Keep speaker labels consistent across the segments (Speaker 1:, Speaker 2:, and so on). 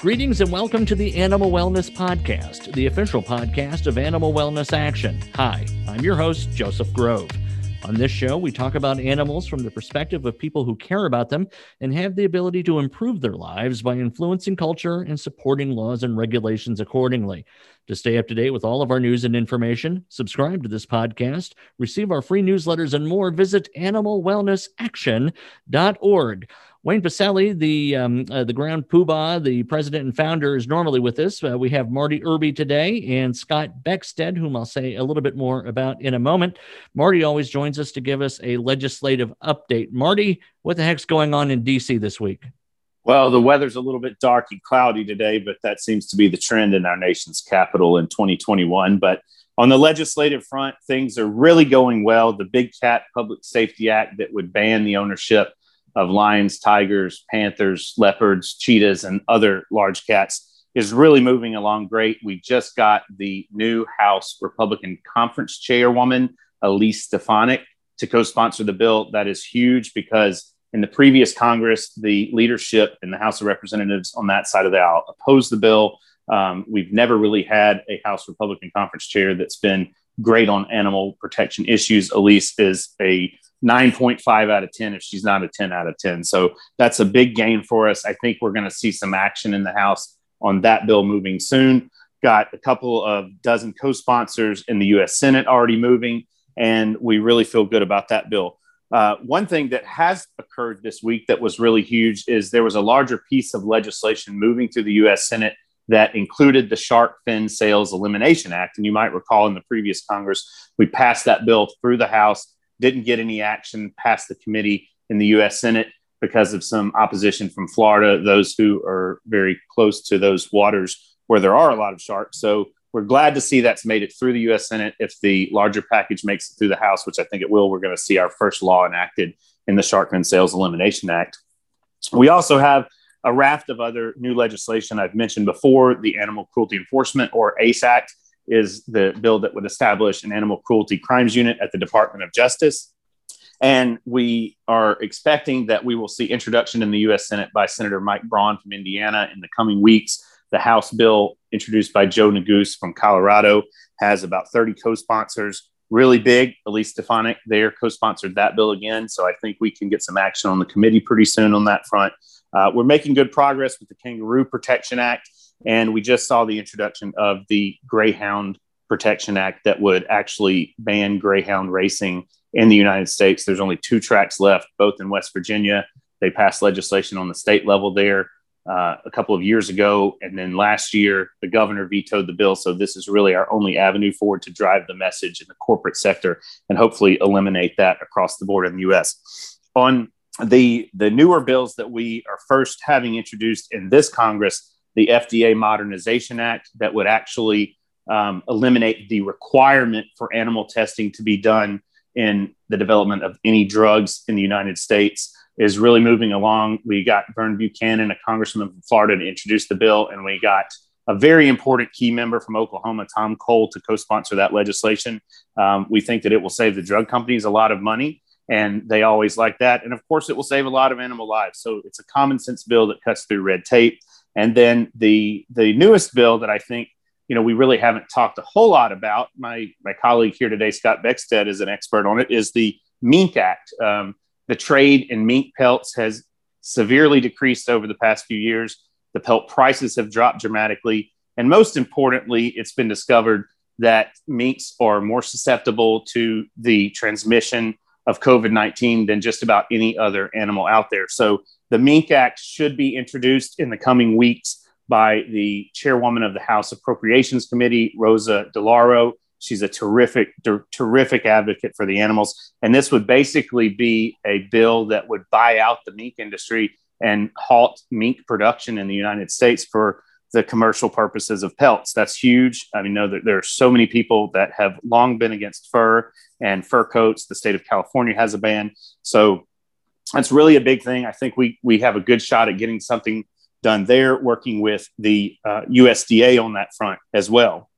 Speaker 1: Greetings and welcome to the Animal Wellness Podcast, the official podcast of Animal Wellness Action. Hi, I'm your host, Joseph Grove. On this show, we talk about animals from the perspective of people who care about them and have the ability to improve their lives by influencing culture and supporting laws and regulations accordingly. To stay up to date with all of our news and information, subscribe to this podcast, receive our free newsletters, and more, visit animalwellnessaction.org. Wayne Pacelle, the um, uh, the ground poobah, the president and founder, is normally with us. Uh, we have Marty Irby today and Scott Beckstead, whom I'll say a little bit more about in a moment. Marty always joins us to give us a legislative update. Marty, what the heck's going on in D.C. this week?
Speaker 2: Well, the weather's a little bit dark and cloudy today, but that seems to be the trend in our nation's capital in 2021. But on the legislative front, things are really going well. The Big Cat Public Safety Act that would ban the ownership of lions, tigers, panthers, leopards, cheetahs, and other large cats is really moving along great. We just got the new House Republican Conference Chairwoman, Elise Stefanik, to co sponsor the bill. That is huge because in the previous Congress, the leadership in the House of Representatives on that side of the aisle opposed the bill. Um, we've never really had a House Republican Conference chair that's been great on animal protection issues. Elise is a 9.5 out of 10 if she's not a 10 out of 10. So that's a big gain for us. I think we're going to see some action in the House on that bill moving soon. Got a couple of dozen co sponsors in the US Senate already moving, and we really feel good about that bill. Uh, one thing that has occurred this week that was really huge is there was a larger piece of legislation moving through the US Senate that included the Shark Fin Sales Elimination Act. And you might recall in the previous Congress, we passed that bill through the House didn't get any action past the committee in the U.S. Senate because of some opposition from Florida, those who are very close to those waters where there are a lot of sharks. So we're glad to see that's made it through the U.S. Senate. If the larger package makes it through the House, which I think it will, we're going to see our first law enacted in the Shark Fin Sales Elimination Act. We also have a raft of other new legislation I've mentioned before the Animal Cruelty Enforcement or ACE Act is the bill that would establish an animal cruelty crimes unit at the Department of Justice. And we are expecting that we will see introduction in the U.S. Senate by Senator Mike Braun from Indiana in the coming weeks. The House bill introduced by Joe Neguse from Colorado has about 30 co sponsors, really big. Elise Stefanik there co sponsored that bill again. So I think we can get some action on the committee pretty soon on that front. Uh, we're making good progress with the Kangaroo Protection Act. And we just saw the introduction of the Greyhound Protection Act that would actually ban Greyhound racing in the United States. There's only two tracks left, both in West Virginia. They passed legislation on the state level there uh, a couple of years ago. And then last year, the governor vetoed the bill. So this is really our only avenue forward to drive the message in the corporate sector and hopefully eliminate that across the board in the US. On the, the newer bills that we are first having introduced in this Congress, the FDA Modernization Act that would actually um, eliminate the requirement for animal testing to be done in the development of any drugs in the United States is really moving along. We got Vern Buchanan, a congressman from Florida, to introduce the bill, and we got a very important key member from Oklahoma, Tom Cole, to co sponsor that legislation. Um, we think that it will save the drug companies a lot of money, and they always like that. And of course, it will save a lot of animal lives. So it's a common sense bill that cuts through red tape. And then the the newest bill that I think you know we really haven't talked a whole lot about. My my colleague here today, Scott Beckstead, is an expert on it. Is the Mink Act? Um, the trade in mink pelts has severely decreased over the past few years. The pelt prices have dropped dramatically, and most importantly, it's been discovered that minks are more susceptible to the transmission of COVID 19 than just about any other animal out there. So the Mink Act should be introduced in the coming weeks by the chairwoman of the House Appropriations Committee, Rosa DeLauro. She's a terrific, ter- terrific advocate for the animals. And this would basically be a bill that would buy out the mink industry and halt mink production in the United States for the commercial purposes of pelts. That's huge. I mean, know that there are so many people that have long been against fur and fur coats. The state of California has a ban. So that's really a big thing. I think we we have a good shot at getting something done there, working with the uh, USDA on that front as well.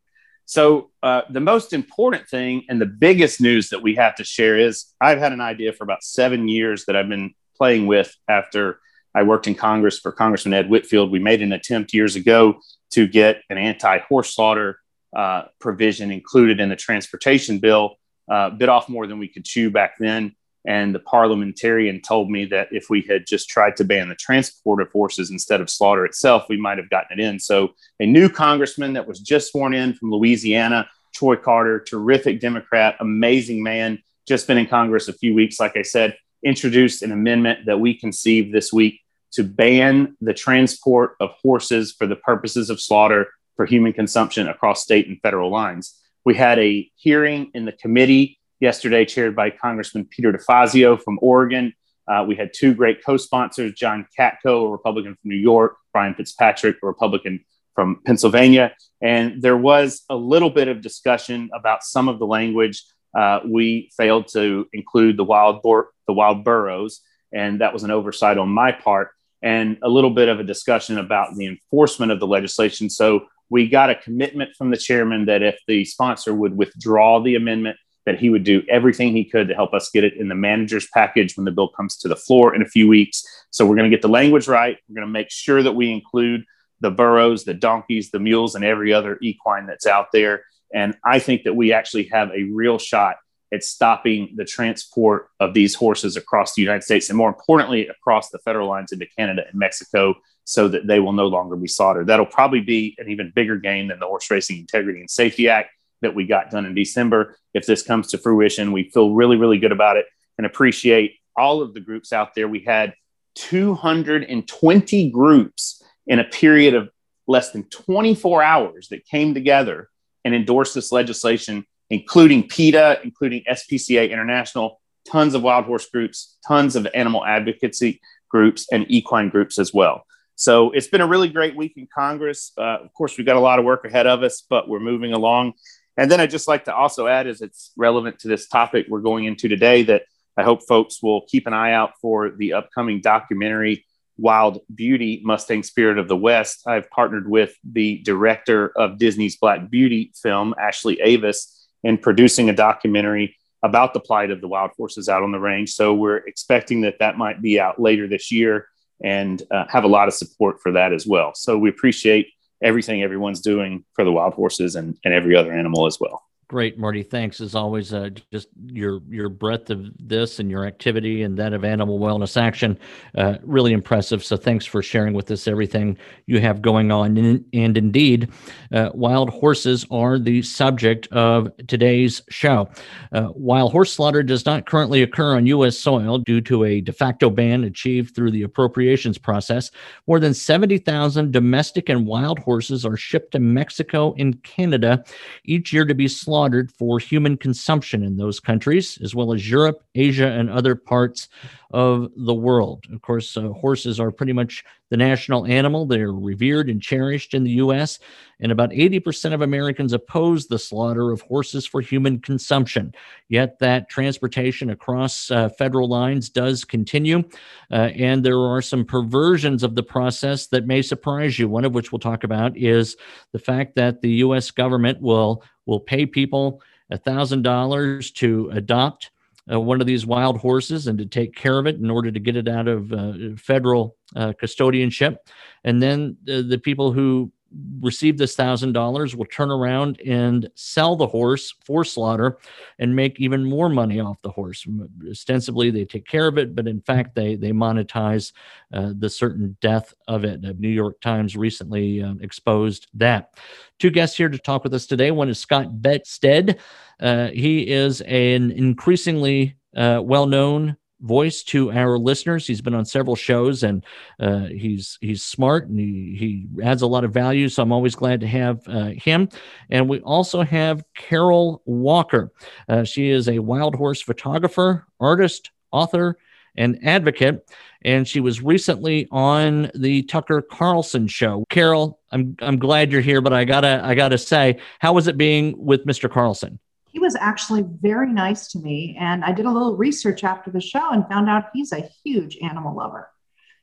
Speaker 2: So uh, the most important thing and the biggest news that we have to share is I've had an idea for about seven years that I've been playing with after I worked in Congress for Congressman Ed Whitfield. We made an attempt years ago to get an anti horse slaughter uh, provision included in the transportation bill, uh, bit off more than we could chew back then. And the parliamentarian told me that if we had just tried to ban the transport of horses instead of slaughter itself, we might have gotten it in. So, a new congressman that was just sworn in from Louisiana, Troy Carter, terrific Democrat, amazing man, just been in Congress a few weeks, like I said, introduced an amendment that we conceived this week to ban the transport of horses for the purposes of slaughter for human consumption across state and federal lines. We had a hearing in the committee yesterday, chaired by Congressman Peter DeFazio from Oregon. Uh, we had two great co sponsors, John Katko, a Republican from New York, Brian Fitzpatrick, a Republican from Pennsylvania. And there was a little bit of discussion about some of the language. Uh, we failed to include the wild, bor- the wild burros, and that was an oversight on my part, and a little bit of a discussion about the enforcement of the legislation. So we got a commitment from the chairman that if the sponsor would withdraw the amendment, that he would do everything he could to help us get it in the manager's package when the bill comes to the floor in a few weeks. So we're going to get the language right. We're going to make sure that we include the burros, the donkeys, the mules, and every other equine that's out there. And I think that we actually have a real shot at stopping the transport of these horses across the United States and more importantly, across the federal lines into Canada and Mexico so that they will no longer be slaughtered. That'll probably be an even bigger gain than the Horse Racing Integrity and Safety Act that we got done in December. If this comes to fruition, we feel really, really good about it and appreciate all of the groups out there. We had 220 groups in a period of less than 24 hours that came together and endorsed this legislation, including PETA, including SPCA International, tons of wild horse groups, tons of animal advocacy groups, and equine groups as well. So it's been a really great week in Congress. Uh, of course, we've got a lot of work ahead of us, but we're moving along. And then I'd just like to also add, as it's relevant to this topic we're going into today, that I hope folks will keep an eye out for the upcoming documentary Wild Beauty Mustang Spirit of the West. I've partnered with the director of Disney's Black Beauty film, Ashley Avis, in producing a documentary about the plight of the wild horses out on the range. So we're expecting that that might be out later this year and uh, have a lot of support for that as well. So we appreciate everything everyone's doing for the wild horses and, and every other animal as well.
Speaker 1: Great, Marty. Thanks as always. Uh, just your your breadth of this and your activity and that of Animal Wellness Action, uh, really impressive. So thanks for sharing with us everything you have going on. And, and indeed, uh, wild horses are the subject of today's show. Uh, while horse slaughter does not currently occur on U.S. soil due to a de facto ban achieved through the appropriations process, more than seventy thousand domestic and wild horses are shipped to Mexico and Canada each year to be slaughtered slaughtered for human consumption in those countries, as well as Europe, Asia, and other parts of the world. Of course, uh, horses are pretty much the national animal. They're revered and cherished in the U.S., and about 80% of Americans oppose the slaughter of horses for human consumption. Yet that transportation across uh, federal lines does continue, uh, and there are some perversions of the process that may surprise you. One of which we'll talk about is the fact that the U.S. government will will pay people $1,000 to adopt uh, one of these wild horses and to take care of it in order to get it out of uh, federal uh, custodianship. And then the people who receive this thousand dollars will turn around and sell the horse for slaughter and make even more money off the horse. Ostensibly they take care of it but in fact they they monetize uh, the certain death of it. The new york times recently uh, exposed that. Two guests here to talk with us today. One is scott Beckstead. Uh, he is an increasingly uh, well-known voice to our listeners. He's been on several shows and uh, he's he's smart and he, he adds a lot of value. So I'm always glad to have uh, him. And we also have Carol Walker. Uh, she is a wild horse photographer, artist, author, and advocate. And she was recently on the Tucker Carlson show. Carol, I'm I'm glad you're here, but I gotta I gotta say, how was it being with Mr. Carlson?
Speaker 3: He was actually very nice to me. And I did a little research after the show and found out he's a huge animal lover.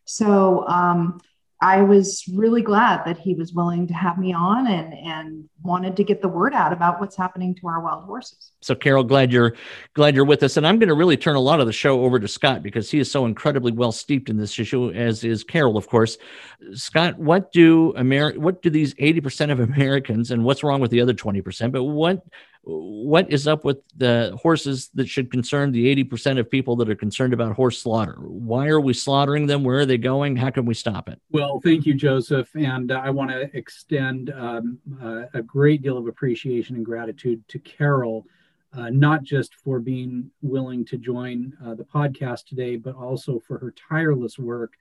Speaker 3: So um, I was really glad that he was willing to have me on and and wanted to get the word out about what's happening to our wild horses.
Speaker 1: So Carol, glad you're glad you're with us. And I'm going to really turn a lot of the show over to Scott because he is so incredibly well steeped in this issue, as is Carol, of course. Scott, what do Ameri- what do these 80% of Americans and what's wrong with the other 20%? But what what is up with the horses that should concern the 80% of people that are concerned about horse slaughter? Why are we slaughtering them? Where are they going? How can we stop it?
Speaker 4: Well, thank you, Joseph. And uh, I want to extend um, uh, a great deal of appreciation and gratitude to Carol, uh, not just for being willing to join uh, the podcast today, but also for her tireless work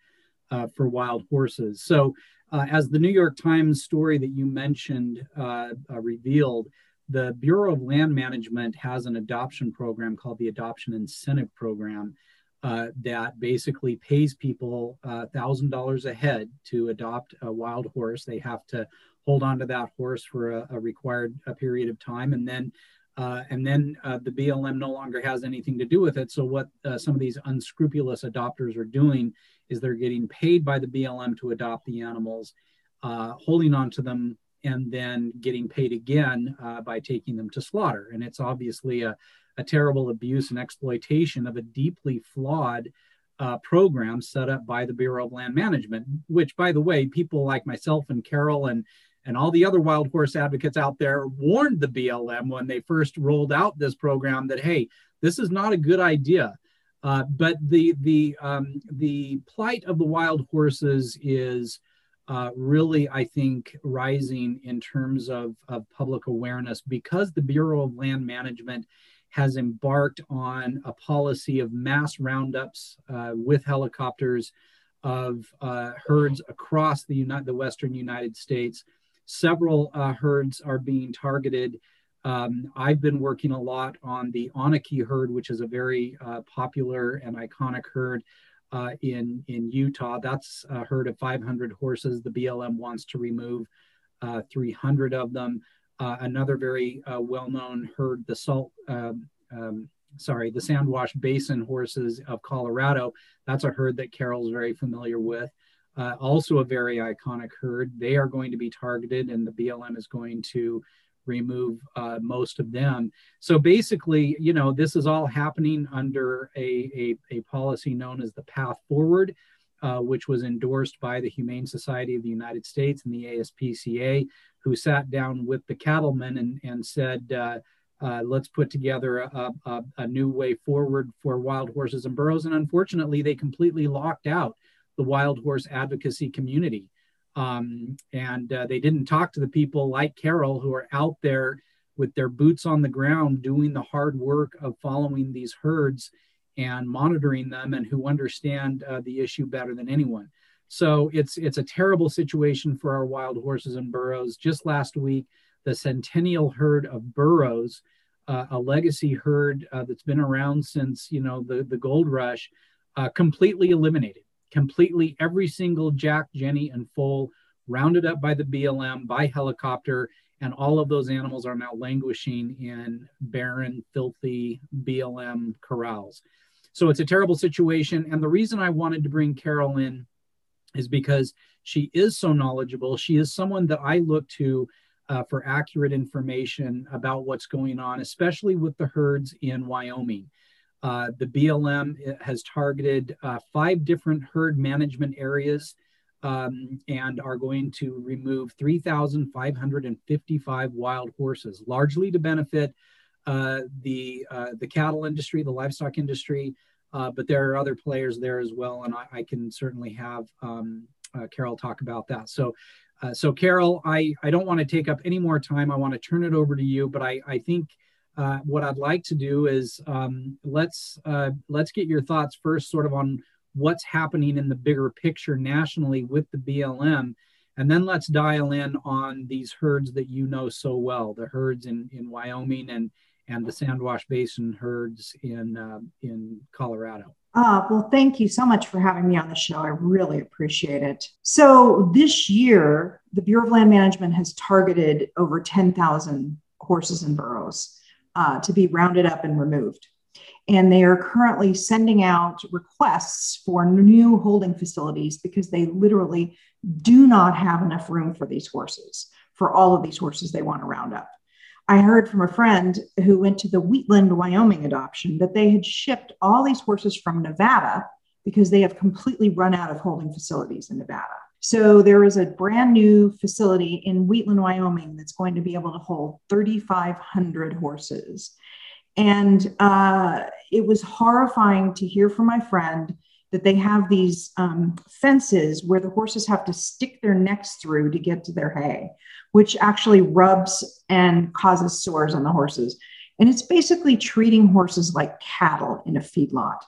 Speaker 4: uh, for wild horses. So, uh, as the New York Times story that you mentioned revealed, the Bureau of Land Management has an adoption program called the Adoption Incentive Program uh, that basically pays people $1,000 uh, a head to adopt a wild horse. They have to hold on to that horse for a, a required a period of time, and then uh, and then uh, the BLM no longer has anything to do with it. So what uh, some of these unscrupulous adopters are doing is they're getting paid by the BLM to adopt the animals, uh, holding on to them and then getting paid again uh, by taking them to slaughter. And it's obviously a, a terrible abuse and exploitation of a deeply flawed uh, program set up by the Bureau of Land Management, which, by the way, people like myself and Carol and and all the other wild horse advocates out there warned the BLM when they first rolled out this program that hey, this is not a good idea. Uh, but the the um, the plight of the wild horses is uh, really, I think, rising in terms of, of public awareness because the Bureau of Land Management has embarked on a policy of mass roundups uh, with helicopters of uh, herds across the, United, the Western United States. Several uh, herds are being targeted. Um, I've been working a lot on the Onaqui herd, which is a very uh, popular and iconic herd uh, in in Utah. That's a herd of 500 horses. The BLM wants to remove uh, 300 of them. Uh, another very uh, well-known herd, the Salt, um, um, sorry, the Sandwash Basin horses of Colorado. That's a herd that Carol's very familiar with. Uh, also, a very iconic herd. They are going to be targeted, and the BLM is going to remove uh, most of them. So basically, you know, this is all happening under a, a, a policy known as the Path Forward, uh, which was endorsed by the Humane Society of the United States and the ASPCA, who sat down with the cattlemen and, and said, uh, uh, let's put together a, a, a, new way forward for wild horses and burros. And unfortunately, they completely locked out the wild horse advocacy community. Um, and uh, they didn't talk to the people like Carol who are out there with their boots on the ground doing the hard work of following these herds and monitoring them and who understand uh, the issue better than anyone. So it's it's a terrible situation for our wild horses and burros. Just last week, the centennial herd of burros, uh, a legacy herd uh, that's been around since you know the the gold rush, uh, completely eliminated completely every single Jack, Jenny, and foal rounded up by the BLM by helicopter. And all of those animals are now languishing in barren, filthy BLM corrals. So it's a terrible situation. And the reason I wanted to bring Carol in is because she is so knowledgeable. She is someone that I look to uh, for accurate information about what's going on, especially with the herds in Wyoming. Uh, the BLM has targeted uh, five different herd management areas um, and are going to remove 3,555 wild horses, largely to benefit uh, the uh, the cattle industry, the livestock industry, uh, but there are other players there as well, and I, I can certainly have um, Carol talk about that. So. so Carol, I, I don't want to take up any more time. I want to turn it over to you, but I, I think uh, what I'd like to do is um, let's uh, let's get your thoughts first, sort of on what's happening in the bigger picture nationally with the BLM, and then let's dial in on these herds that you know so well, the herds in in Wyoming and and the Sandwash Basin herds in uh, in Colorado.
Speaker 3: Uh, well, thank you so much for having me on the show. I really appreciate it. So, this year, the Bureau of Land Management has targeted over 10,000 horses and burros uh, to be rounded up and removed. and they are currently sending out requests for new holding facilities because they literally do not have enough room for these horses, for all of these horses they want to round up. I heard from a friend who went to the Wheatland, Wyoming adoption that they had shipped all these horses from Nevada because they have completely run out of holding facilities in Nevada. So there is a brand new facility in Wheatland, Wyoming that's going to be able to hold 3,500 horses. And uh, it was horrifying to hear from my friend that they have these um, fences where the horses have to stick their necks through to get to their hay, which actually rubs and causes sores on the horses. And it's basically treating horses like cattle in a feedlot.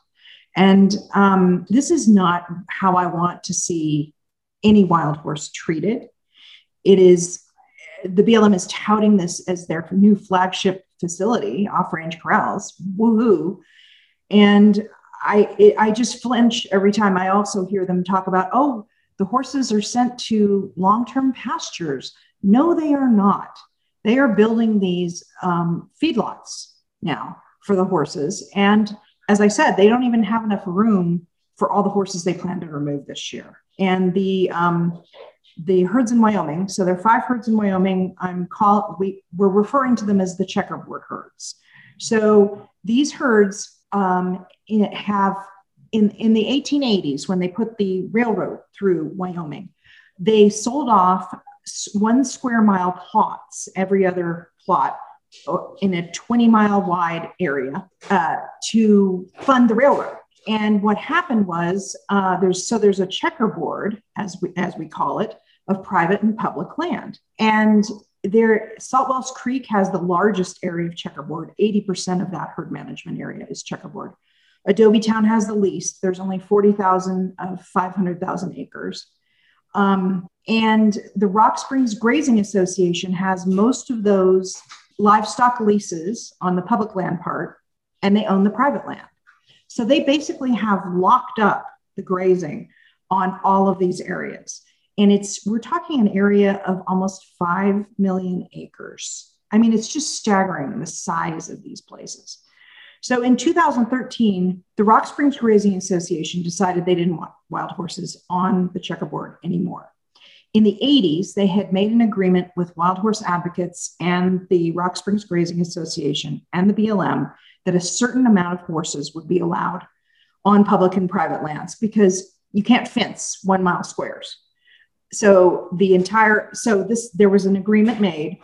Speaker 3: And um, this is not how I want to see any wild horse treated. It is the BLM is touting this as their new flagship facility, off range corrals. Woohoo. And I, it, I just flinch every time I also hear them talk about, oh, the horses are sent to long term pastures. No, they are not. They are building these um, feedlots now for the horses. And as I said, they don't even have enough room for all the horses they plan to remove this year. And the um, the herds in Wyoming, so there are five herds in Wyoming. I'm call we we're referring to them as the checkerboard herds. So these herds um, have in in the 1880s when they put the railroad through Wyoming, they sold off one square mile plots every other plot in a 20 mile wide area uh, to fund the railroad. And what happened was uh, there's so there's a checkerboard as we as we call it of private and public land. And there Salt Wells Creek has the largest area of checkerboard. 80% of that herd management area is checkerboard. Adobe Town has the least. There's only 40,000 of 500,000 acres. Um, and the Rock Springs Grazing Association has most of those livestock leases on the public land part, and they own the private land. So they basically have locked up the grazing on all of these areas. And it's, we're talking an area of almost 5 million acres. I mean, it's just staggering the size of these places. So in 2013, the Rock Springs Grazing Association decided they didn't want wild horses on the checkerboard anymore. In the 80s, they had made an agreement with wild horse advocates and the Rock Springs Grazing Association and the BLM that a certain amount of horses would be allowed on public and private lands because you can't fence one mile squares. So the entire, so this, there was an agreement made.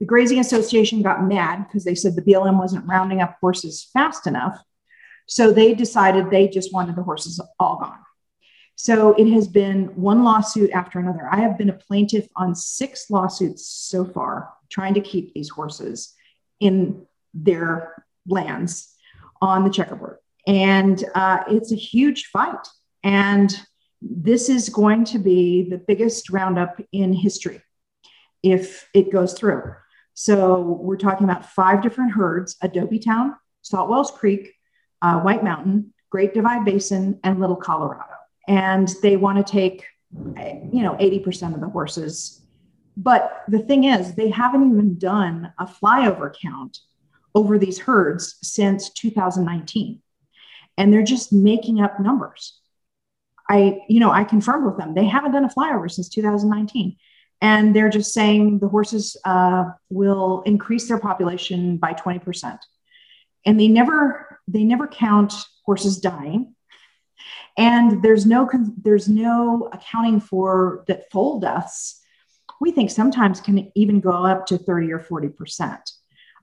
Speaker 3: The Grazing Association got mad because they said the BLM wasn't rounding up horses fast enough. So they decided they just wanted the horses all gone. So it has been one lawsuit after another. I have been a plaintiff on six lawsuits so far, trying to keep these horses in their lands on the checkerboard. And uh, it's a huge fight. And this is going to be the biggest roundup in history if it goes through. So we're talking about five different herds Adobe Town, Salt Wells Creek, uh, White Mountain, Great Divide Basin, and Little Colorado and they want to take you know 80% of the horses but the thing is they haven't even done a flyover count over these herds since 2019 and they're just making up numbers. I you know i confirmed with them. They haven't done a flyover since 2019 and they're just saying the horses uh, will increase their population by 20% and they never they never count horses dying. And there's no there's no accounting for that foal deaths. We think sometimes can even go up to 30 or 40 percent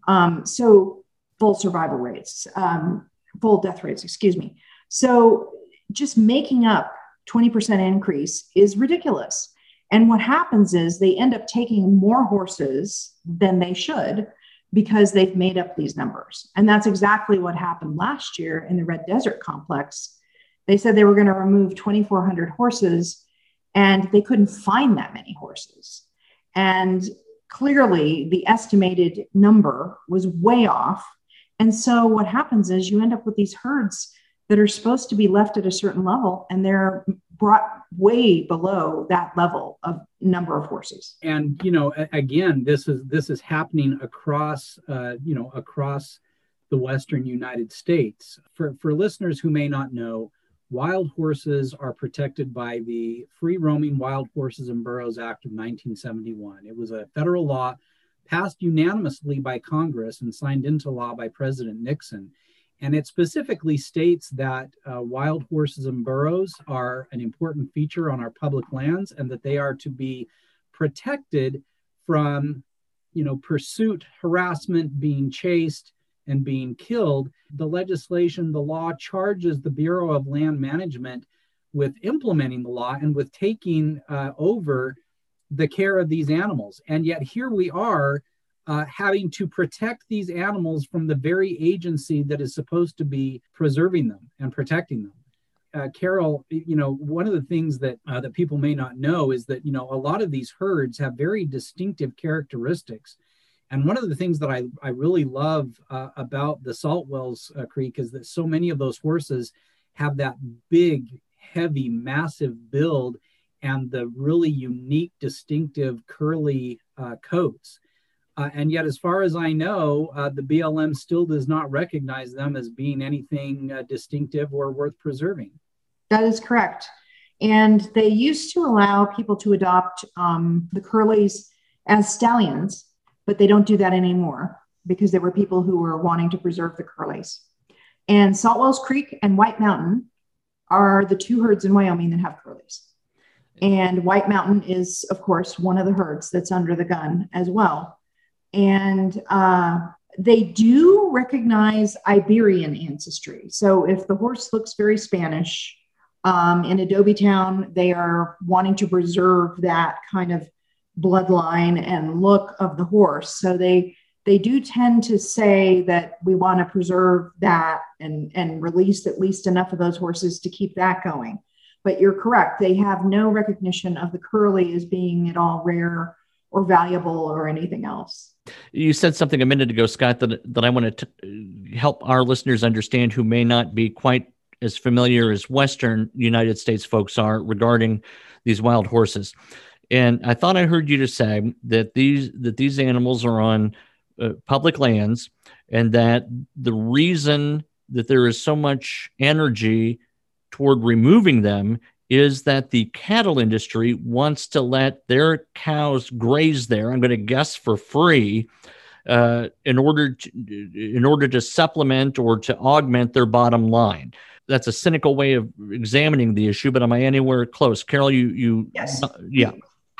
Speaker 3: um, so full survival rates um, full death rates excuse me so just making up 20% increase is ridiculous and what happens is they end up taking more horses than they should because they've made up these numbers. And that's exactly what happened last year in the Red Desert complex they said they were going to remove 2,400 horses and they couldn't find that many horses. And clearly, the estimated number was way off. And so, what happens is you end up with these herds that are supposed to be left at a certain level and they're brought way below that level of number of horses
Speaker 4: and you know again this is this is happening across uh, you know across the Western United States. For, for listeners who may not know, wild horses are protected by the Free Roaming Wild Horses and Burros Act of 1971. It was a federal law passed unanimously by Congress and signed into law by President Nixon. And it specifically states that uh, wild horses and burros are an important feature on our public lands and that they are to be protected from, you know, pursuit, harassment, being chased, and being killed. The legislation, the law charges the Bureau of Land Management with implementing the law and with taking uh, over the care of these animals. And yet here we are uh, having to protect these animals from the very agency that is supposed to be preserving them and protecting them. Uh, Carol, you know, one of the things that uh, that people may not know is that you know a lot of these herds have very distinctive characteristics, and one of the things that I I really love uh, about the Salt Wells uh, Creek is that so many of those horses have that big, heavy, massive build and the really unique, distinctive curly uh, coats. Uh, and yet, as far as I know, uh, the BLM still does not recognize them as being anything uh, distinctive or worth preserving.
Speaker 3: That is correct. And they used to allow people to adopt um, the curlies as stallions, but they don't do that anymore because there were people who were wanting to preserve the curlies. And Saltwells Creek and White Mountain are the two herds in Wyoming that have curlies. And White Mountain is, of course, one of the herds that's under the gun as well and uh, they do recognize Iberian ancestry. So if the horse looks very Spanish um, in Adobe Town, they are wanting to preserve that kind of bloodline and look of the horse. So they they do tend to say that we want to preserve that and and release at least enough of those horses to keep that going. But you're correct; they have no recognition of the curly as being at all rare or valuable or anything else.
Speaker 1: You said something a minute ago, Scott, that, that I want to uh, help our listeners understand who may not be quite as familiar as Western United States folks are regarding these wild horses. And I thought I heard you to say that these that these animals are on uh, public lands, and that the reason that there is so much energy toward removing them is that the cattle industry wants to let their cows graze there. I'm going to guess for free, uh, in order to in order to supplement or to augment their bottom line. That's a cynical way of examining the issue, but am I anywhere close? Carol, you you
Speaker 3: yes, uh, yeah.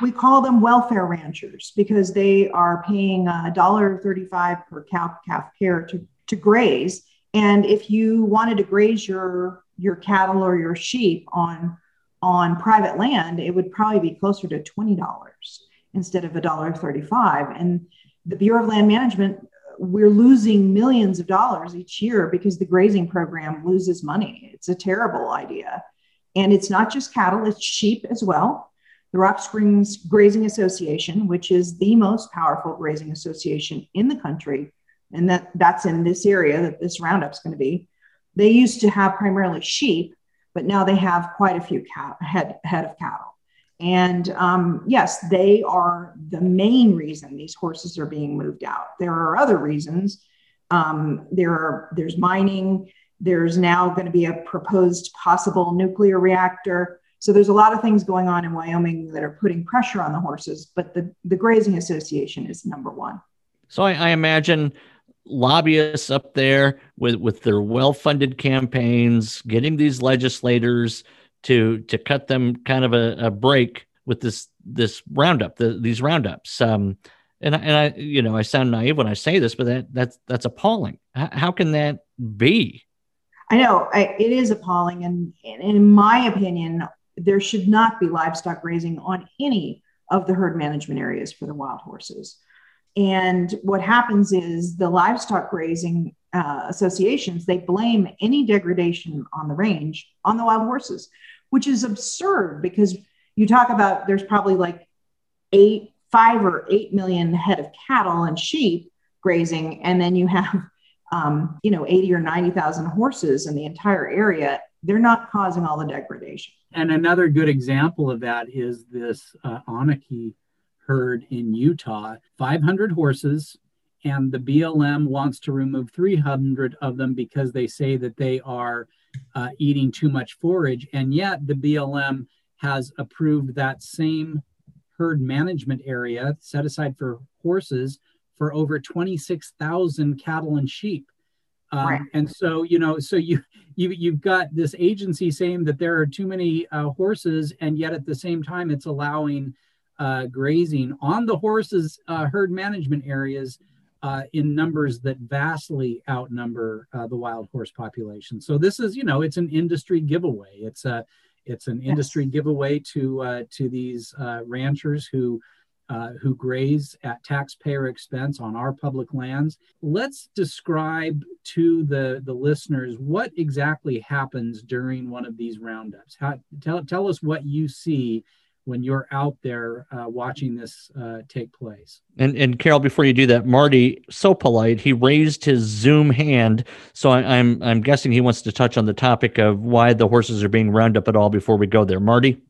Speaker 3: We call them welfare ranchers because they are paying a dollar thirty-five per cow calf pair to to graze. And if you wanted to graze your your cattle or your sheep on on private land, it would probably be closer to $20 instead of $1.35. And the Bureau of Land Management, we're losing millions of dollars each year because the grazing program loses money. It's a terrible idea. And it's not just cattle, it's sheep as well. The Rock Springs Grazing Association, which is the most powerful grazing association in the country, and that, that's in this area that this roundup's going to be. They used to have primarily sheep, but now they have quite a few cat, head, head of cattle. And um, yes, they are the main reason these horses are being moved out. There are other reasons. Um, there are there's mining. There's now going to be a proposed possible nuclear reactor. So there's a lot of things going on in Wyoming that are putting pressure on the horses. But the the grazing association is number one.
Speaker 1: So I, I imagine lobbyists up there with with their well-funded campaigns getting these legislators to to cut them kind of a, a break with this this roundup the, these roundups um and I, and I you know I sound naive when I say this but that that's that's appalling how, how can that be
Speaker 3: I know I, it is appalling and, and in my opinion there should not be livestock grazing on any of the herd management areas for the wild horses and what happens is the livestock grazing uh, associations they blame any degradation on the range on the wild horses, which is absurd because you talk about there's probably like eight, five or eight million head of cattle and sheep grazing, and then you have um, you know 80 or 90,000 horses in the entire area. They're not causing all the degradation.
Speaker 4: And another good example of that is this uh, Onaqui herd in Utah, 500 horses and the BLM wants to remove 300 of them because they say that they are uh, eating too much forage. And yet the BLM has approved that same herd management area set aside for horses for over 26,000 cattle and sheep. Um, right. And so, you know, so you you you've got this agency saying that there are too many uh, horses, and yet at the same time, it's allowing uh, grazing on the horses uh, herd management areas uh, in numbers that vastly outnumber uh, the wild horse population. So this is, you know, it's an industry giveaway. It's a it's an industry yes. giveaway to uh, to these ranchers who uh, who graze at taxpayer expense on our public lands. Let's describe to the, the listeners what exactly happens during one of these roundups. How, tell, tell us what you see when you're out there uh, watching this uh, take place.
Speaker 1: And and Carol, before you do that, Marty, so polite, he raised his Zoom hand. So I, I'm I'm guessing he wants to touch on the topic of why the horses are being rounded up at all before we go there. Marty.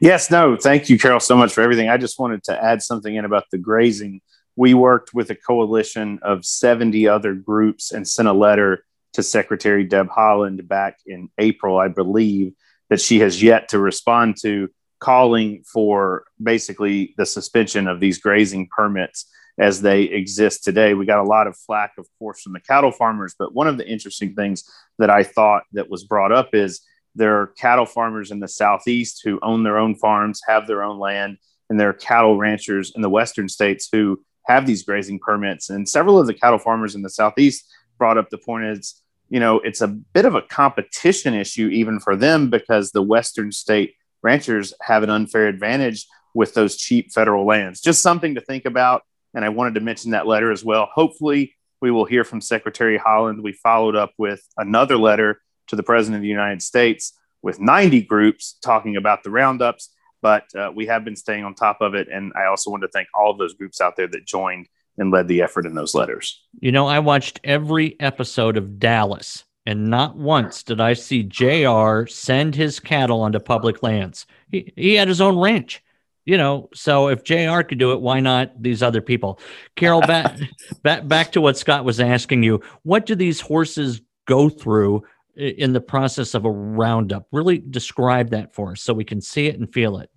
Speaker 2: Yes, no, thank you, Carol, so much for everything. I just wanted to add something in about the grazing. We worked with a coalition of 70 other groups and sent a letter to Secretary Deb Haaland back in April, I believe, that she has yet to respond to, calling for basically the suspension of these grazing permits as they exist today. We got a lot of flack, of course, from the cattle farmers, but one of the interesting things that I thought that was brought up is there are cattle farmers in the southeast who own their own farms, have their own land, and there are cattle ranchers in the western states who have these grazing permits. And several of the cattle farmers in the southeast brought up the point is, you know, it's a bit of a competition issue even for them because the western state ranchers have an unfair advantage with those cheap federal lands. Just something to think about. And I wanted to mention that letter as well. Hopefully, we will hear from Secretary Haaland. We followed up with another letter to the President of the United States with 90 groups talking about the roundups. But uh, we have been staying on top of it. And I also want to thank all of those groups out there that joined and led the effort in those letters.
Speaker 1: You know, I watched every episode of Dallas, and not once did I see JR send his cattle onto public lands. He, he had his own ranch you know so if jr could do it why not these other people carol back back back to what scott was asking you what do these horses go through in the process of a roundup? Really describe that for us so we can see it and feel it.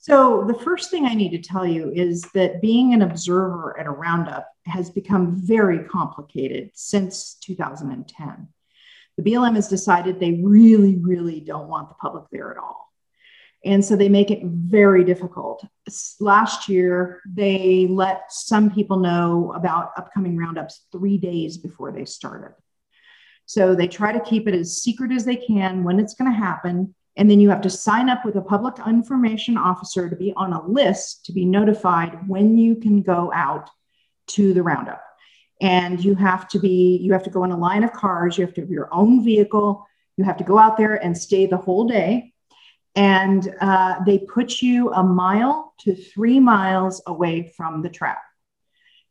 Speaker 3: So, the first thing I need to tell you is that being an observer at a roundup has become very complicated since 2010. The BLM has decided they really, really don't want the public there at all. And so they make it very difficult. Last year, they let some people know about upcoming roundups three days before they started. So they try to keep it as secret as they can when it's going to happen. And then you have to sign up with a public information officer to be on a list to be notified when you can go out to the roundup. And you have to be, you have to go in a line of cars, you have to have your own vehicle, you have to go out there and stay the whole day. And uh, they put you a mile to three miles away from the trap.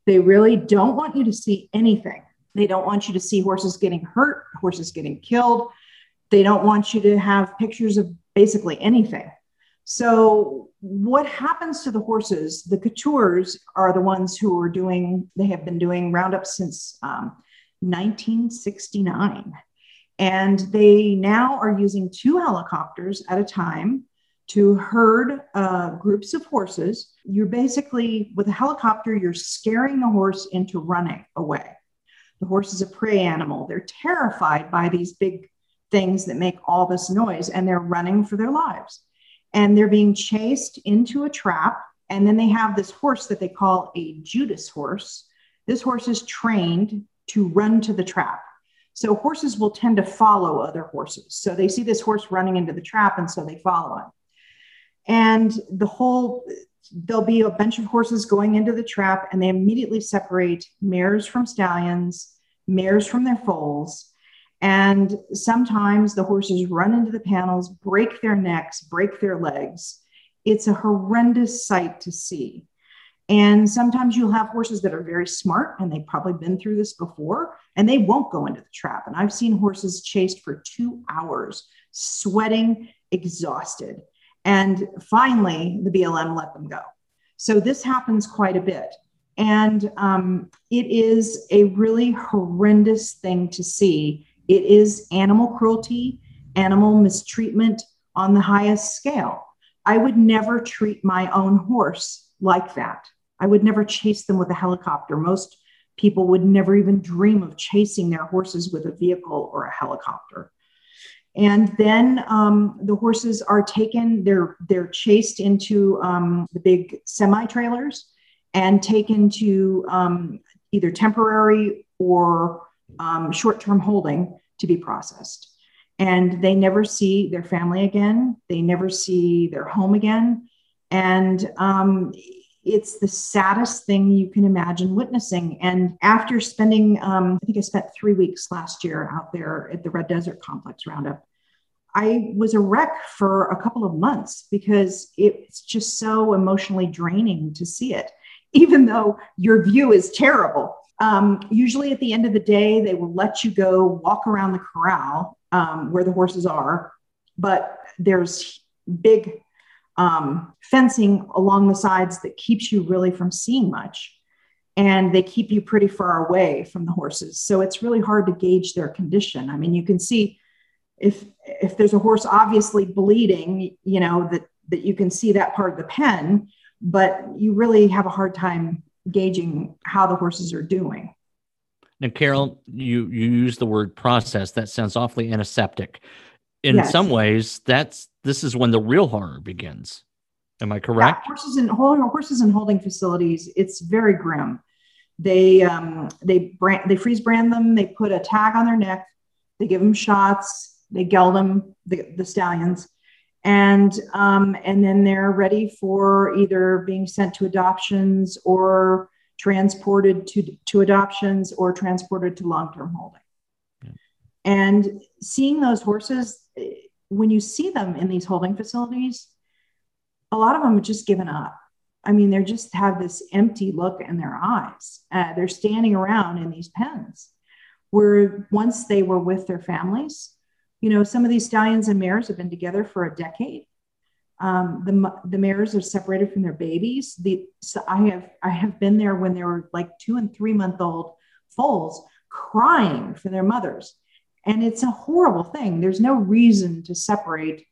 Speaker 3: They really don't want you to see anything. They don't want you to see horses getting hurt, horses getting killed. They don't want you to have pictures of basically anything. So, what happens to the horses? The Cattoors are the ones who are doing, they have been doing roundups since um, 1969. And they now are using two helicopters at a time to herd uh, groups of horses. You're basically, with a helicopter, you're scaring the horse into running away. The horse is a prey animal. They're terrified by these big things that make all this noise and they're running for their lives. And they're being chased into a trap. And then they have this horse that they call a Judas horse. This horse is trained to run to the trap. So horses will tend to follow other horses. So they see this horse running into the trap and so they follow him. And the whole there'll be a bunch of horses going into the trap and they immediately separate mares from stallions, mares from their foals. And sometimes the horses run into the panels, break their necks, break their legs. It's a horrendous sight to see. And sometimes you'll have horses that are very smart and they've probably been through this before and they won't go into the trap. And I've seen horses chased for two hours, sweating, exhausted. And finally, the BLM let them go. So this happens quite a bit. And um, it is a really horrendous thing to see. It is animal cruelty, animal mistreatment on the highest scale. I would never treat my own horse like that. I would never chase them with a helicopter. Most people would never even dream of chasing their horses with a vehicle or a helicopter. And then um, the horses are taken, they're, they're chased into um, the big semi trailers and taken to um, either temporary or um, short term holding to be processed. And they never see their family again, they never see their home again. And um, it's the saddest thing you can imagine witnessing. And after spending, um, I think I spent three weeks last year out there at the Red Desert Complex Roundup, I was a wreck for a couple of months because it's just so emotionally draining to see it, even though your view is terrible. Um, usually at the end of the day, they will let you go walk around the corral um, where the horses are, but there's big um, fencing along the sides that keeps you really from seeing much. And they keep you pretty far away from the horses. So it's really hard to gauge their condition. I mean, you can see if if there's a horse obviously bleeding, you know, that that you can see that part of the pen, but you really have a hard time gauging how the horses are doing.
Speaker 1: Now, Carol, you you use the word process. That sounds awfully antiseptic. In yes. some ways, that's this is when the real horror begins. Am I correct?
Speaker 3: Yeah, horses and horses and holding facilities. It's very grim. They um, they brand, they freeze brand them. They put a tag on their neck. They give them shots. They geld them the, the stallions, and um, and then they're ready for either being sent to adoptions or transported to to adoptions or transported to long term holding. And seeing those horses when you see them in these holding facilities, a lot of them have just given up. I mean, they just have this empty look in their eyes. Uh, they're standing around in these pens where once they were with their families, you know, some of these stallions and mares have been together for a decade. Um, the, the mares are separated from their babies. The, so I have I have been there when they were like two and three month old foals crying for their mothers and it's a horrible thing. There's no reason to separate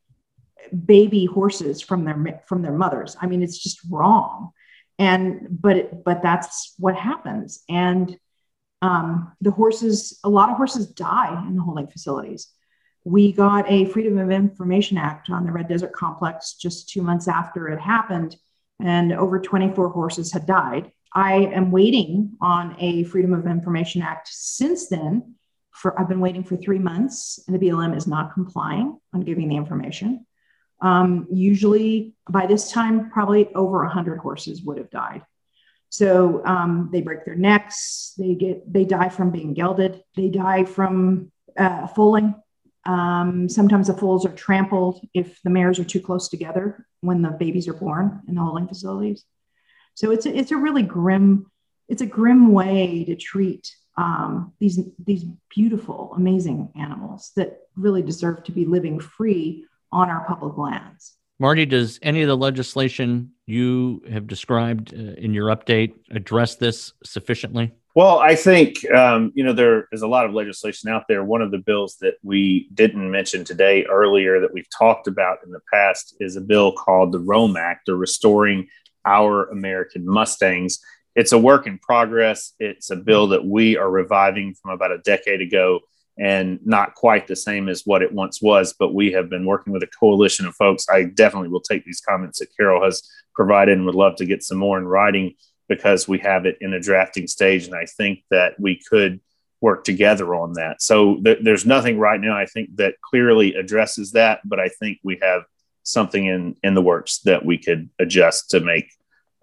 Speaker 3: baby horses from their from their mothers. I mean, it's just wrong. And but but that's what happens. And um, the horses, a lot of horses die in the holding facilities. We got a Freedom of Information Act on the Red Desert Complex just two months after it happened, and over 24 horses had died. I am waiting on a Freedom of Information Act since then for I've been waiting for three months, and the BLM is not complying on giving the information. Um, usually, by this time, probably over 100 horses would have died. So um, they break their necks. They get they die from being gelded. They die from uh, foaling. Um, sometimes the foals are trampled if the mares are too close together when the babies are born in the holding facilities. So it's a, it's a really grim it's a grim way to treat um, these these beautiful, amazing animals that really deserve to be living free on our public lands.
Speaker 1: Marty, does any of the legislation you have described uh, in your update address this sufficiently?
Speaker 2: Well, I think um, you know there is a lot of legislation out there. One of the bills that we didn't mention today earlier that we've talked about in the past is a bill called the ROAM Act, or Restoring Our American Mustangs it's a work in progress. It's a bill mm-hmm. that we are reviving from about a decade ago and not quite the same as what it once was, but we have been working with a coalition of folks. I definitely will take these comments that Carol has provided and would love to get some more in writing because we have it in a drafting stage. And I think that we could work together on that. So th- there's nothing right now, I think, that clearly addresses that, but I think we have something in, in the works that we could adjust to make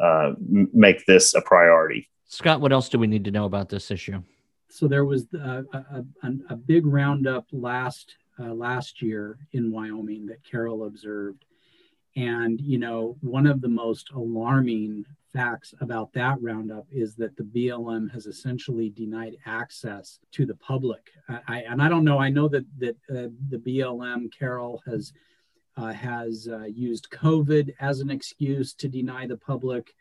Speaker 2: uh, make this a priority.
Speaker 1: Scott, what else do we need to know about this issue?
Speaker 4: So there was uh, a, a, a big roundup last uh, last year in Wyoming that Carol observed, and you know one of the most alarming facts about that roundup is that the BLM has essentially denied access to the public. I, and I don't know. I know that that uh, the BLM Carol has uh, has uh, used COVID as an excuse to deny the public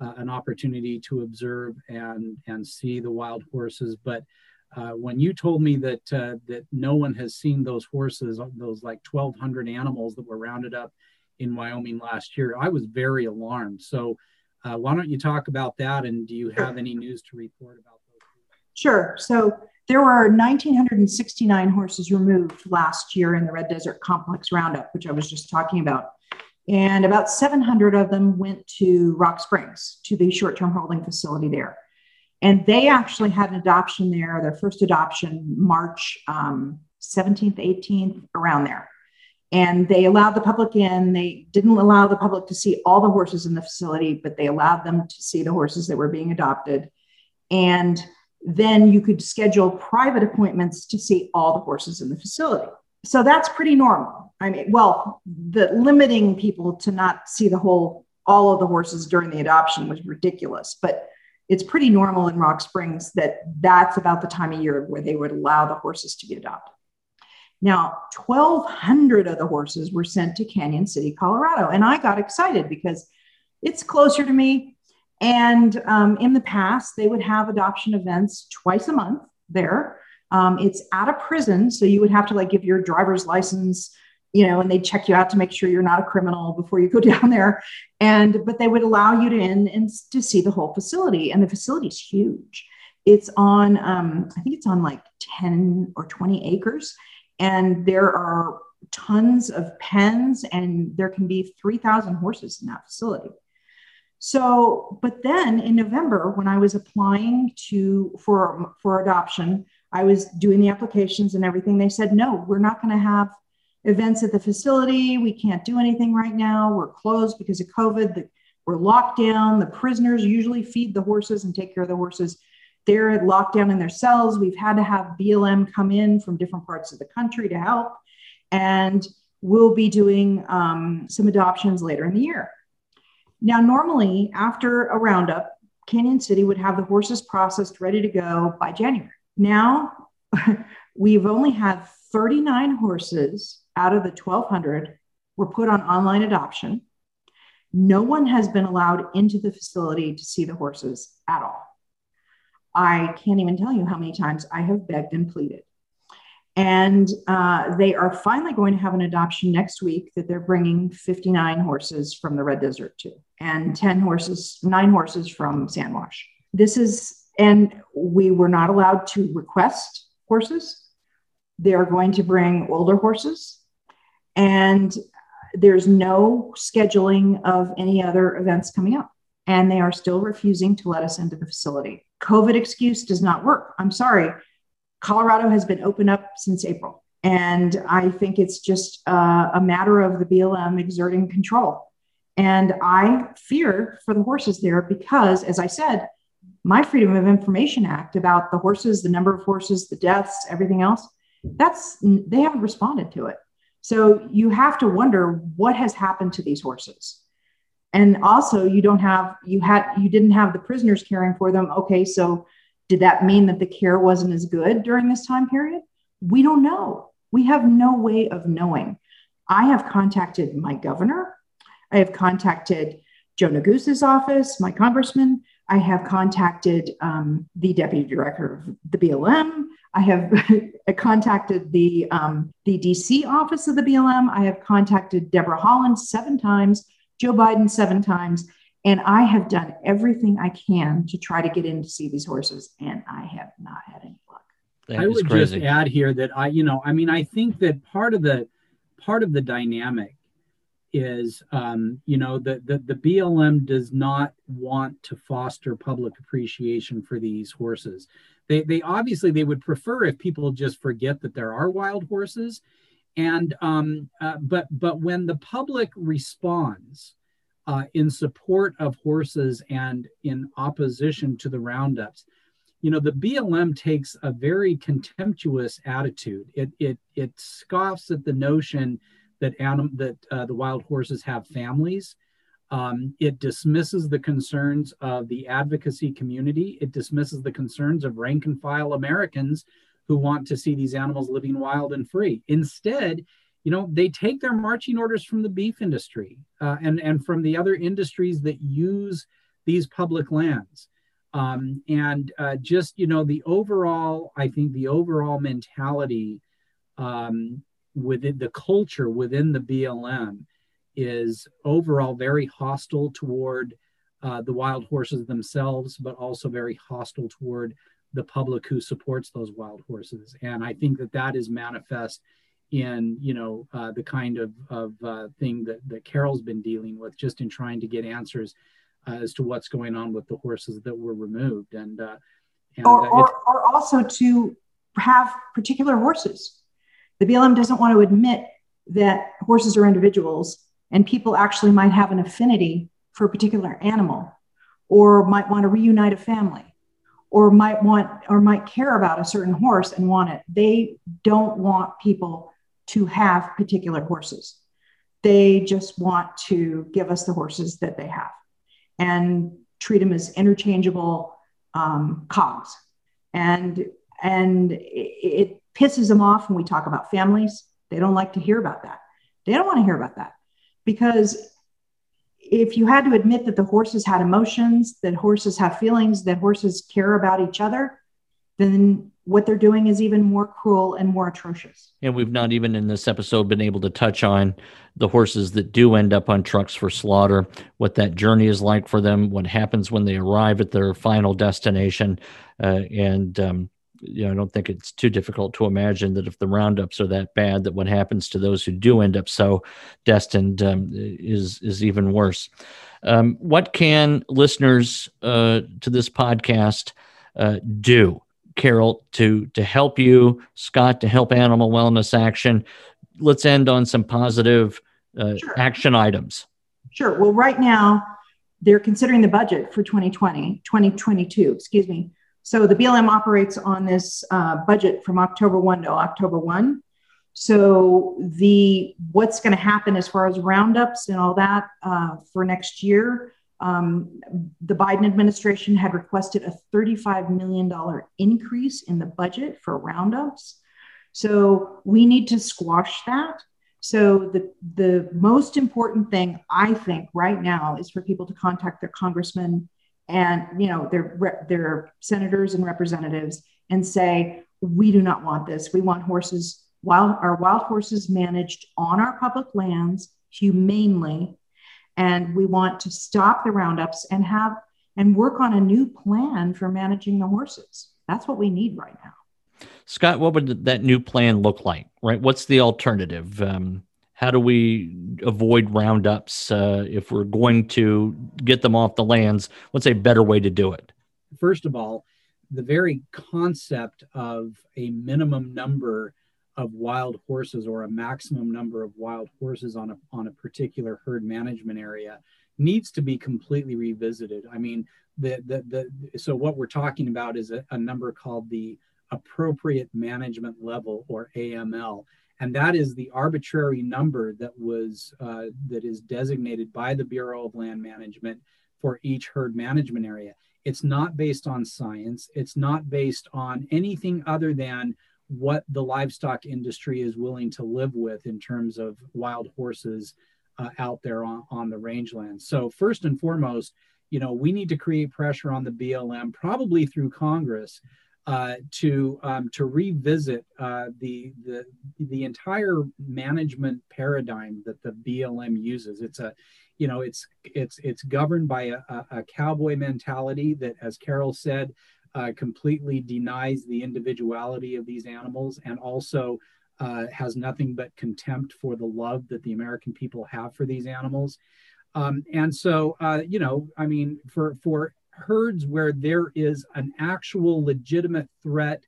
Speaker 4: uh, an opportunity to observe and and see the wild horses. But uh, when you told me that uh, that no one has seen those horses, those like 1,200 animals that were rounded up in Wyoming last year, I was very alarmed. So, uh, why don't you talk about that? And do you have any news to report about those?
Speaker 3: Sure. So there were 1,969 horses removed last year in the Red Desert Complex Roundup, which I was just talking about. And about 700 of them went to Rock Springs, to the short term holding facility there. And they actually had an adoption there, their first adoption March um, 17th, 18th, around there. And they allowed the public in. They didn't allow the public to see all the horses in the facility, but they allowed them to see the horses that were being adopted. And then you could schedule private appointments to see all the horses in the facility. So that's pretty normal. I mean, well, the limiting people to not see the whole all of the horses during the adoption was ridiculous, but it's pretty normal in Rock Springs that that's about the time of year where they would allow the horses to be adopted. Now, 1,200 of the horses were sent to Cañon City, Colorado. And I got excited because it's closer to me. And um, in the past, they would have adoption events twice a month there. Um, it's at a prison, so you would have to like give your driver's license, you know, and they check you out to make sure you're not a criminal before you go down there. And but they would allow you to in and to see the whole facility, and the facility is huge. It's on, um, I think it's on like 10 or 20 acres, and there are tons of pens, and there can be 3,000 horses in that facility. So, but then in November, when I was applying to for for adoption, I was doing the applications and everything. They said, no, we're not going to have events at the facility. We can't do anything right now. We're closed because of COVID. We're locked down. The prisoners usually feed the horses and take care of the horses. They're locked down in their cells. We've had to have BLM come in from different parts of the country to help. And we'll be doing um, some adoptions later in the year. Now, normally after a roundup, Cañon City would have the horses processed ready to go by January. Now we've only had 39 horses out of the 1,200 were put on online adoption. No one has been allowed into the facility to see the horses at all. I can't even tell you how many times I have begged and pleaded. And uh, they are finally going to have an adoption next week that they're bringing 59 horses from the Red Desert to, and 10 horses, nine horses from Sand Wash. This is, and we were not allowed to request horses. They are going to bring older horses, and there's no scheduling of any other events coming up. And they are still refusing to let us into the facility. COVID excuse does not work. I'm sorry Colorado has been open up since April. And I think it's just uh, a matter of the BLM exerting control. And I fear for the horses there because, as I said, my Freedom of Information Act about the horses, the number of horses, the deaths, everything else, that's they haven't responded to it. So you have to wonder what has happened to these horses. And also you don't have you had you didn't have the prisoners caring for them. Okay, so did that mean that the care wasn't as good during this time period? We don't know. We have no way of knowing. I have contacted my governor. I have contacted Joe Neguse's office, my congressman. I have contacted um, the deputy director of the BLM. I have contacted the, um, the DC office of the BLM. I have contacted Debra Haaland seven times, Joe Biden seven times. And I have done everything I can to try to get in to see these horses, and I have not had any luck.
Speaker 4: That I would crazy. just add here that I, you know, I mean, I think that part of the part of the dynamic is, um, you know, the, the the BLM does not want to foster public appreciation for these horses. They they obviously they would prefer if people just forget that there are wild horses, and um, uh, but but when the public responds uh, in support of horses and in opposition to the roundups. You know, the BLM takes a very contemptuous attitude. It it it scoffs at the notion that anim- that uh, the wild horses have families. Um, it dismisses the concerns of the advocacy community. It dismisses the concerns of rank and file Americans who want to see these animals living wild and free. Instead, you know they take their marching orders from the beef industry uh, and and from the other industries that use these public lands. Um, and uh, just you know the overall, I think the overall mentality um, within the culture within the BLM is overall very hostile toward uh, the wild horses themselves, but also very hostile toward the public who supports those wild horses. And I think that that is manifest in you know uh, the kind of, of uh, thing that, that Carol's been dealing with, just in trying to get answers uh, as to what's going on with the horses that were removed, and, uh,
Speaker 3: and or, uh, or, or also to have particular horses. The BLM doesn't want to admit that horses are individuals and people actually might have an affinity for a particular animal or might want to reunite a family or might want or might care about a certain horse and want it they don't want people to have particular horses. They just want to give us the horses that they have and treat them as interchangeable um, cogs. And and it, it pisses them off when we talk about families. They don't like to hear about that. They don't want to hear about that because if you had to admit that the horses had emotions, that horses have feelings, that horses care about each other, then what they're doing is even more cruel and more atrocious.
Speaker 1: And we've not even in this episode been able to touch on the horses that do end up on trucks for slaughter, what that journey is like for them, what happens when they arrive at their final destination, uh, and um, you know, I don't think it's too difficult to imagine that if the roundups are that bad, that what happens to those who do end up so destined um, is is even worse. Um, what can listeners uh, to this podcast uh, do, Carol, to to help you, Scott, to help Animal Wellness Action? Let's end on some positive uh, sure. action items.
Speaker 3: Sure. Well, right now they're considering the budget for 2020, 2022, excuse me. So the BLM operates on this uh, budget from October 1 to October 1. So the what's going to happen as far as roundups and all that uh, for next year, um, the Biden administration had requested a $35 million increase in the budget for roundups. So we need to squash that. So the the most important thing I think right now is for people to contact their congressman and you know their their senators and representatives and say we do not want this we want horses wild our wild horses managed on our public lands humanely and we want to stop the roundups and have and work on a new plan for managing the horses that's what we need right now
Speaker 1: scott what would that new plan look like right what's the alternative um, how do we avoid roundups uh, if we're going to get them off the lands? What's a better way to do it?
Speaker 4: First of all, the very concept of a minimum number of wild horses or a maximum number of wild horses on a, on a particular herd management area needs to be completely revisited. I mean, the, the, the, so what we're talking about is a, a number called the appropriate management level or AML and that is the arbitrary number that was uh, that is designated by the Bureau of Land Management for each herd management area. It's not based on science. It's not based on anything other than what the livestock industry is willing to live with in terms of wild horses uh, out there on, on the rangeland. So first and foremost, you know, we need to create pressure on the BLM, probably through Congress, uh, to um, to revisit uh, the the the entire management paradigm that the BLM uses. It's a you know it's it's it's governed by a, a cowboy mentality that, as Carol said, uh, completely denies the individuality of these animals and also uh, has nothing but contempt for the love that the American people have for these animals. Um, and so, uh, you know, I mean, for for herds where there is an actual legitimate threat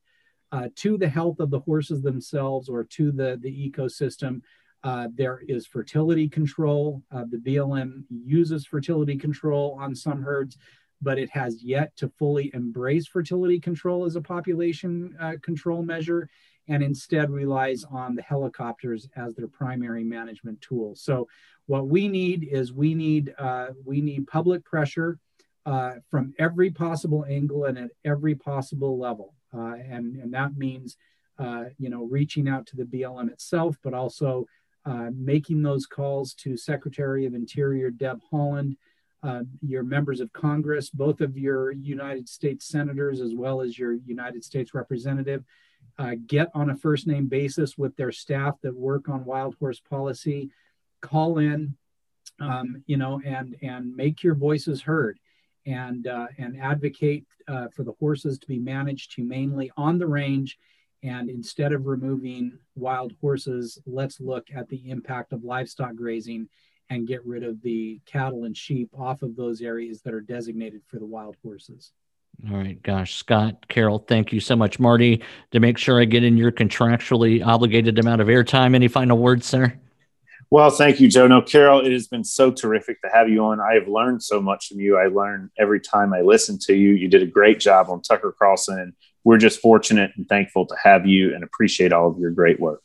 Speaker 4: uh, to the health of the horses themselves or to the, the ecosystem. Uh, there is fertility control. Uh, the BLM uses fertility control on some herds, but it has yet to fully embrace fertility control as a population uh, control measure and instead relies on the helicopters as their primary management tool. So what we need is we need uh, we need public pressure uh, from every possible angle and at every possible level. Uh, and, and that means, uh, you know, reaching out to the BLM itself, but also uh, making those calls to Secretary of Interior Deb Haaland uh, your members of Congress, both of your United States senators, as well as your United States representative, uh, get on a first name basis with their staff that work on wild horse policy. Call in, um, you know, and and make your voices heard, and uh, and advocate uh, for the horses to be managed humanely on the range. And instead of removing wild horses, let's look at the impact of livestock grazing and get rid of the cattle and sheep off of those areas that are designated for the wild horses.
Speaker 1: All right, gosh, Scott, Carol, thank you so much. Marty, to make sure I get in your contractually obligated amount of airtime, any final words, sir?
Speaker 2: Well, thank you, Joe. No, Carol, it has been so terrific to have you on. I have learned so much from you. I learn every time I listen to you. You did a great job on Tucker Carlson, and we're just fortunate and thankful to have you and appreciate all of your great work.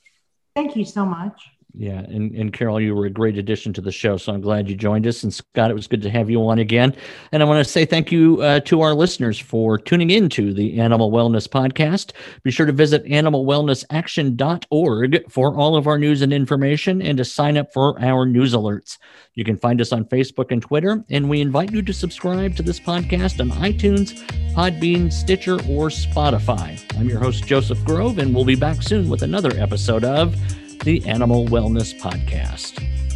Speaker 3: Thank you so much.
Speaker 1: Yeah, and, and Carol, you were a great addition to the show, so I'm glad you joined us. And Scott, it was good to have you on again. And I want to say thank you uh, to our listeners for tuning in to the Animal Wellness Podcast. Be sure to visit animalwellnessaction.org for all of our news and information and to sign up for our news alerts. You can find us on Facebook and Twitter, and we invite you to subscribe to this podcast on iTunes, Podbean, Stitcher, or Spotify. I'm your host, Joseph Grove, and we'll be back soon with another episode of the Animal Wellness Podcast.